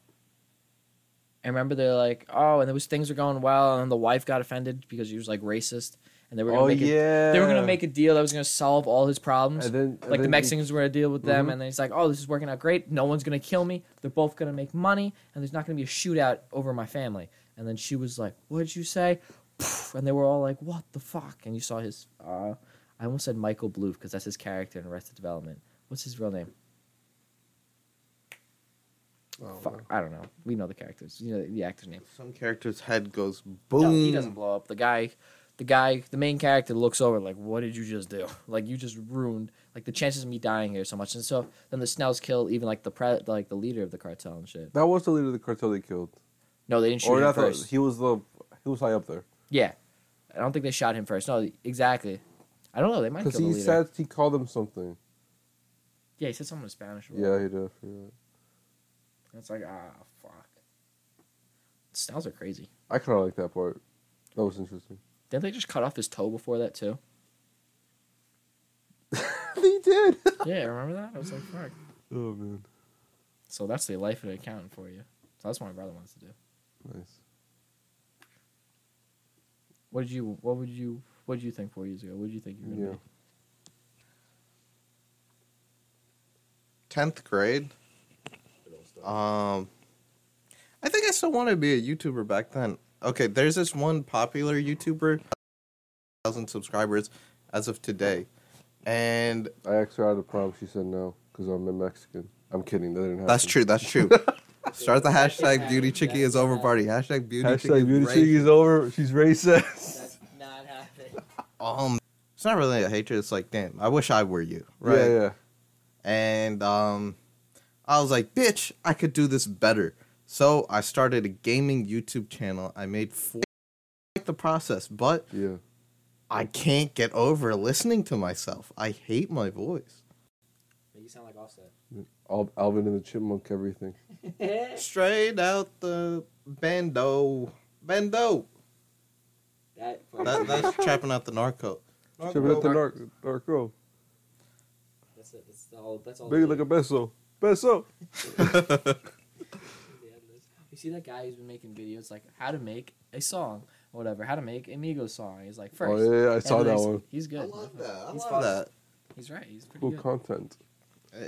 I remember they're like, oh, and there was things were going well, and the wife got offended because he was like racist, and they were gonna Oh make a, yeah. they were gonna make a deal that was gonna solve all his problems. And then and like the then- Mexicans were gonna deal with them, Mhm. and then he's like, oh, this is working out great. No one's gonna kill me. They're both gonna make money, and there's not gonna be a shootout over my family. And then she was like, what did you say? And they were all like, what the fuck? And you saw his, uh, I almost said Michael Bluth because that's his character in Arrested Development. What's his real name? Oh, Fuck, I don't know. We know the characters. You know the actor's name. Some character's head goes boom. No, he doesn't blow up. The guy, the guy, the main character looks over like, "What did you just do? Like you just ruined like the chances of me dying here so much." And so then the Snells kill even like the pre, like the leader of the cartel and shit. That was the leader of the cartel they killed. No, they didn't shoot or him not the, first. he was the he was high up there. Yeah, I don't think they shot him first. No, exactly. I don't know. They might Because he said he called him something. yeah, he said something in Spanish. or Yeah, he did. It's like ah fuck. Styles are crazy. I kind of like that part. That was interesting. Didn't they just cut off his toe before that too? they did. yeah, remember that? I was like, fuck. oh man, So that's the life of the accountant for you. So that's what my brother wants to do. nice. What did you? What would you? What did you think four years ago? What did you think you were gonna Yeah. be? Tenth grade. Um, I think I still wanted to be a YouTuber back then. Okay, there's this one popular YouTuber, thousand subscribers as of today, and I asked her out of prom. She said no because I'm a Mexican. I'm kidding. That didn't happen. that's true. That's true. Start the hashtag Beauty Chickie is over party. Hashtag Beauty Chickie. Hashtag is beauty racist. chick is over. She's racist. not happening. Um, it's not really a hatred. It's like, damn, I wish I were you, right? Yeah, yeah. And um, I was like, bitch, I could do this better. So I started a gaming YouTube channel. I made four. I like the process, but Yeah. I can't get over listening to myself. I hate my voice. You sound like Offset. Al- Alvin and the Chipmunk, everything. Straight out the bando, bando. that, That, that's trapping out the narco. Chipping at the narc, narco. That's it. That's all. That's all. Big like a beso. Beso. You see that guy who's been making videos like how to make a song whatever, how to make a Migos song. He's like first. Oh, yeah, yeah, I saw that he's- one. He's good. I He's love fun. that. He's right. He's pretty Cool good. content.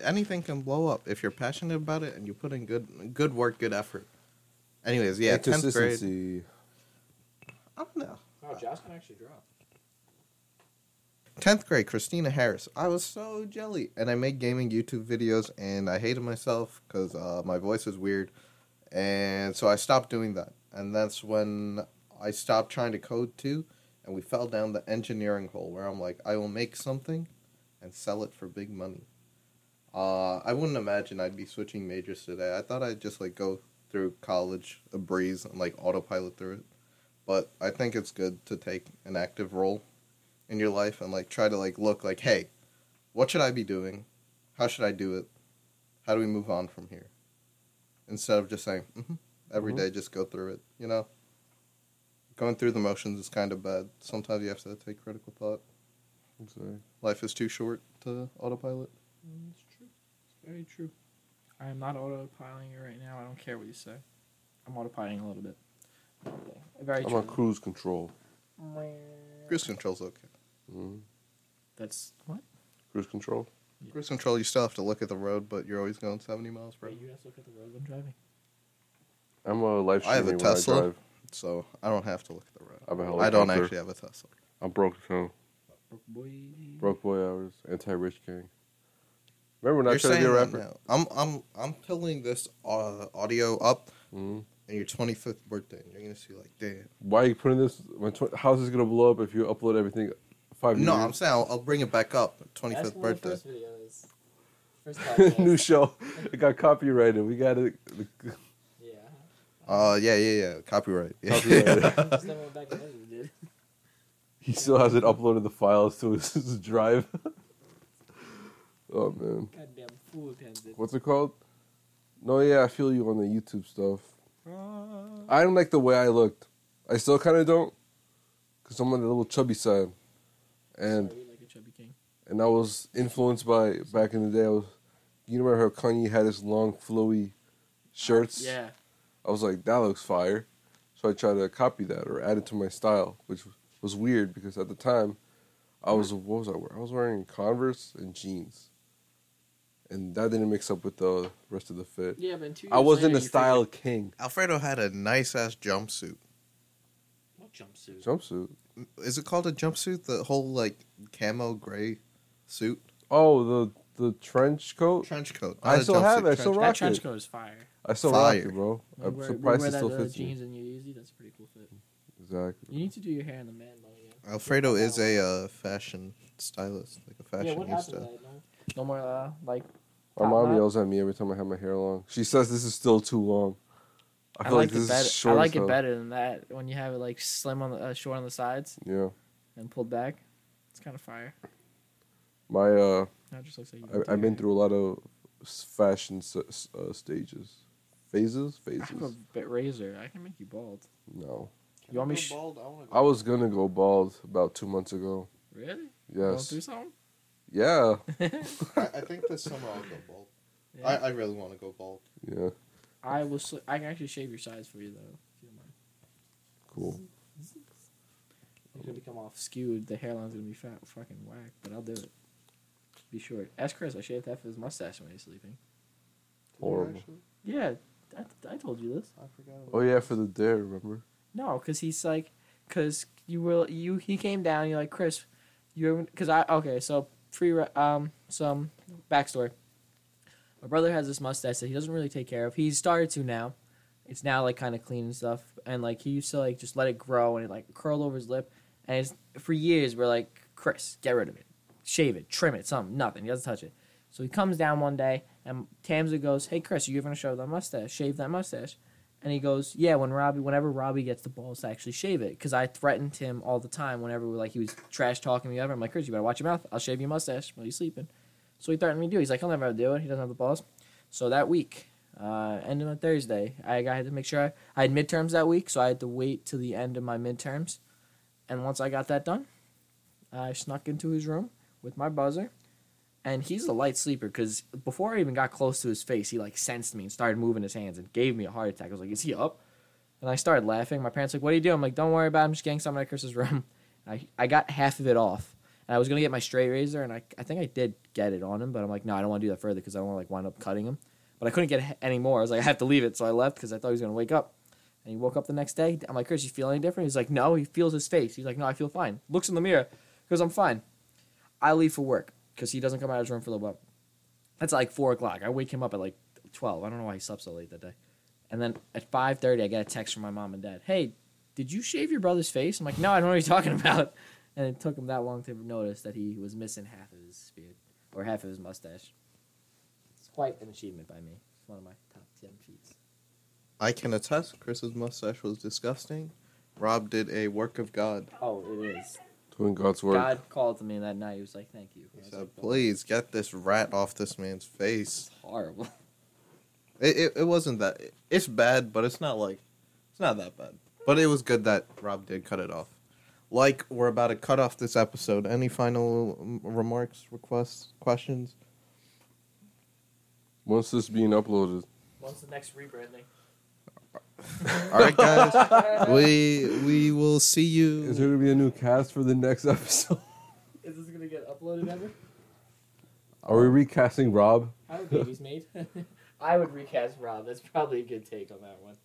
Anything can blow up if you're passionate about it and you put in good, good work, good effort. Anyways, yeah, tenth grade. consistency. I don't know. Oh, Josh can actually draw. 10th grade, Christina Harris. I was so jelly. And I made gaming YouTube videos, and I hated myself because uh, my voice is weird. And so I stopped doing that. And that's when I stopped trying to code too. And we fell down the engineering hole where I'm like, I will make something and sell it for big money. Uh, I wouldn't imagine I'd be switching majors today. I thought I'd just like go through college a breeze and like autopilot through it. But I think it's good to take an active role in your life and like try to like look like, hey, what should I be doing? How should I do it? How do we move on from here? Instead of just saying, mm-hmm, every Mhm. day, just go through it. You know, going through the motions is kind of bad. Sometimes you have to take critical thought. Life is too short to autopilot. It's very true. I am not autopiloting it right now. I don't care what you say. I'm autopiloting a little bit. Okay. Very I'm true. on cruise control. Cruise control's okay. hmm That's what? Cruise control. Cruise control, you still have to look at the road, but you're always going 70 miles per hour. Wait, you have to look at the road when driving. I'm a live I have a streaming when I Tesla. So I don't have to look at the road. I have a I don't actually have a Tesla. I'm broke, so Broke boy. broke boy hours, anti-rich gang. Remember when I You're tried to be a saying that rapper? now. I'm I'm I'm pulling this uh, audio up hmm in your 25th birthday, and you're gonna see like, damn. Why are you putting this? My tw- house is gonna blow up if you upload everything. Five No, years. I'm saying I'll, I'll bring it back up. 25th birthday. First video is. First New show. It got copyrighted. We got it. Yeah. Uh, yeah, yeah, yeah. Copyright. Yeah. Copyrighted. Just never went back and edited it. He still hasn't uploaded the files to his, his drive. Oh man, Goddamn fool, Tenzin. what's it called? No, yeah, I feel you on the YouTube stuff. Ah. I don't like the way I looked. I still kind of don't, cause I'm on the little chubby side, and Sorry, like a chubby king. and I was influenced by back in the day. I was, you remember how Kanye had his long flowy shirts? Yeah. I was like, that looks fire. So I tried to copy that or add it to my style, which was weird because at the time, I was what was I wearing? I was wearing Converse and jeans, and that didn't mix up with the rest of the fit. Yeah, but in two years I wasn't later, a you style figured- king. Alfredo had a nice ass jumpsuit. What jumpsuit? Jumpsuit. Is it called a jumpsuit? The whole like camo gray suit, Oh, the the trench coat. trench coat. I Not a still have it. I still trench rock That trench it. coat is fire. I still Fire. rock it, bro. You I'm wear, surprised you it wear still that, uh, fits me. jeans and your Yeezy. That's a pretty cool fit. Exactly. You need to do your hair in the man bun again. Alfredo is a uh, fashion stylist, like a Yeah, what happened to fashionista. that? No, no more uh, like. My mom knot? yells at me every time I have my hair long. She says this is still too long. I, feel like, this it better. is short I like it hell. better than that when you have it like slim on the uh, short on the sides Yeah. and pulled back. It's kind of fire. My uh, Now it just looks like you I, I've do been through a lot of fashion s- s- uh, stages, phases, phases. I have a phases. bit razor. I can make you bald. No, You want me? Sh- bald? I want I was gonna go bald about two months ago. really? You wanna Yes. do something? Yeah. I, I think this summer I'll go bald. Yeah. I, I really want to go bald. Yeah. I will. Sl- I can actually shave your sides for you though. If you don't mind. Cool. It's gonna become off skewed. The hairline's gonna be fat, fucking whack. But I'll do it. Be short. Ask Chris. I shaved half of his mustache when he was sleeping. Horrible. Yeah, I, I told you this. I forgot. Oh yeah, for the dare, remember? No, because he's like, because you will you he came down. You're like Chris, you because I okay. So free re- um some backstory. My brother has this mustache that he doesn't really take care of. He's started to now. It's now like kind of clean and stuff. And like he used to like just let it grow and it like curled over his lip. And it's, for years we're like Chris, get rid of it, shave it, trim it, something, nothing. He doesn't touch it. So he comes down one day and Tamsa goes, "Hey Chris, are you gonna show that mustache? Shave that mustache." And he goes, "Yeah, when Robbie, whenever Robbie gets the balls to actually shave it, because I threatened him all the time whenever like he was trash talking me ever. I'm like, Chris, you better watch your mouth. I'll shave your mustache while you're sleeping." So he threatened me to do. it. He's like, "He'll never have to do it. He doesn't have the balls." So that week, uh, ending on Thursday, I, I had to make sure I, I had midterms that week, so I had to wait till the end of my midterms. And once I got that done, I snuck into his room with my buzzer. And he's a light sleeper because before I even got close to his face, he like sensed me and started moving his hands and gave me a heart attack. I was like, "Is he up?" And I started laughing. My parents like, "What are you doing?" I'm like, "Don't worry about it. I'm just getting something out of Chris's room." I I got half of it off, and I was gonna get my straight razor, and I I think I did get it on him, but I'm like, no, I don't want to do that further because I don't want to like wind up cutting him. But I couldn't get any more. I was like, I have to leave it, so I left because I thought he was gonna wake up. And he woke up the next day. I'm like, Chris, you feel any different? He's like, no. He feels his face. He's like, no, I feel fine. Looks in the mirror, goes, I'm fine. I leave for work because he doesn't come out of his room for a little while. That's like four o'clock. I wake him up at like twelve. I don't know why he slept so late that day. And then at five thirty, I get a text from my mom and dad. Hey, did you shave your brother's face? I'm like, no, I don't know what you're talking about. And it took him that long to notice that he was missing half of his beard or half of his mustache. It's quite an achievement by me. It's one of my top ten feats. I can attest. Chris's mustache was disgusting. Rob did a work of God. Oh, it is. Doing God's work. God called to me that night. He was like, "Thank you." He said, "Please get this rat off this man's face." It's horrible. It, it, it wasn't that. It's bad, but it's not like it's not that bad. But it was good that Rob did cut it off. Like we're about to cut off this episode. Any final um, remarks, requests, questions? Once this being uploaded, When's the next rebranding? All right, guys. we we will see you. is there gonna be a new cast for the next episode? Is this gonna get uploaded ever? Are we recasting Rob? How are babies made? I would recast Rob. That's probably a good take on that one.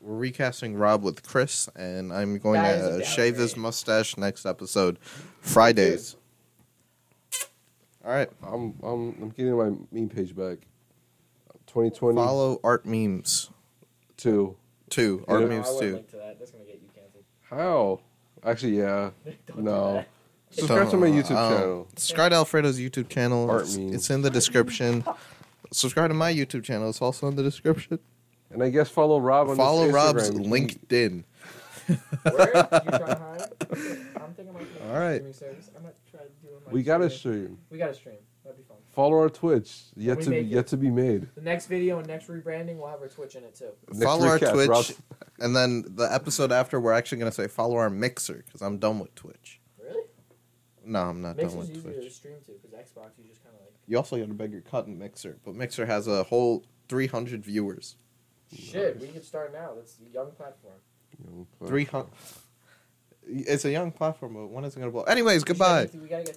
We're recasting Rob with Chris, and I'm going That is a to shave his mustache next episode, Fridays. All right. I'm I'm I'm getting my meme page back. 2020 Follow Art Memes two. Too. Yeah. Art No, Memes I wouldn't too. that. That's gonna get you canceled. How? Actually, yeah. Don't do No. that. Subscribe to my YouTube um, channel. Subscribe to Alfredo's YouTube channel. Art It's, Memes. it's in the description. Subscribe to my YouTube channel. It's also in the description. And I guess follow Rob on Follow his Rob's Instagram. LinkedIn. Where? You trying to hire? I'm thinking about All right. streaming service. I'm not trying to do my We got to stream. We got to stream. That'd be fun. Follow our Twitch. Yet we to be, make it. yet to be made. The next video and next rebranding, we'll have our Twitch in it too. Next follow our recap, Twitch, Rob. and then the episode after, we're actually gonna say follow our Mixer because I'm done with Twitch. Really? No, I'm not done Mixer's with easier to Twitch. stream to because Xbox you just kind of like You also got a bigger cut in Mixer, but Mixer has a whole 300 viewers. shit. We could start now. That's a young platform. You know, but- 300. It's a young platform, but when is it gonna blow? Anyways, We should goodbye. get- We gotta get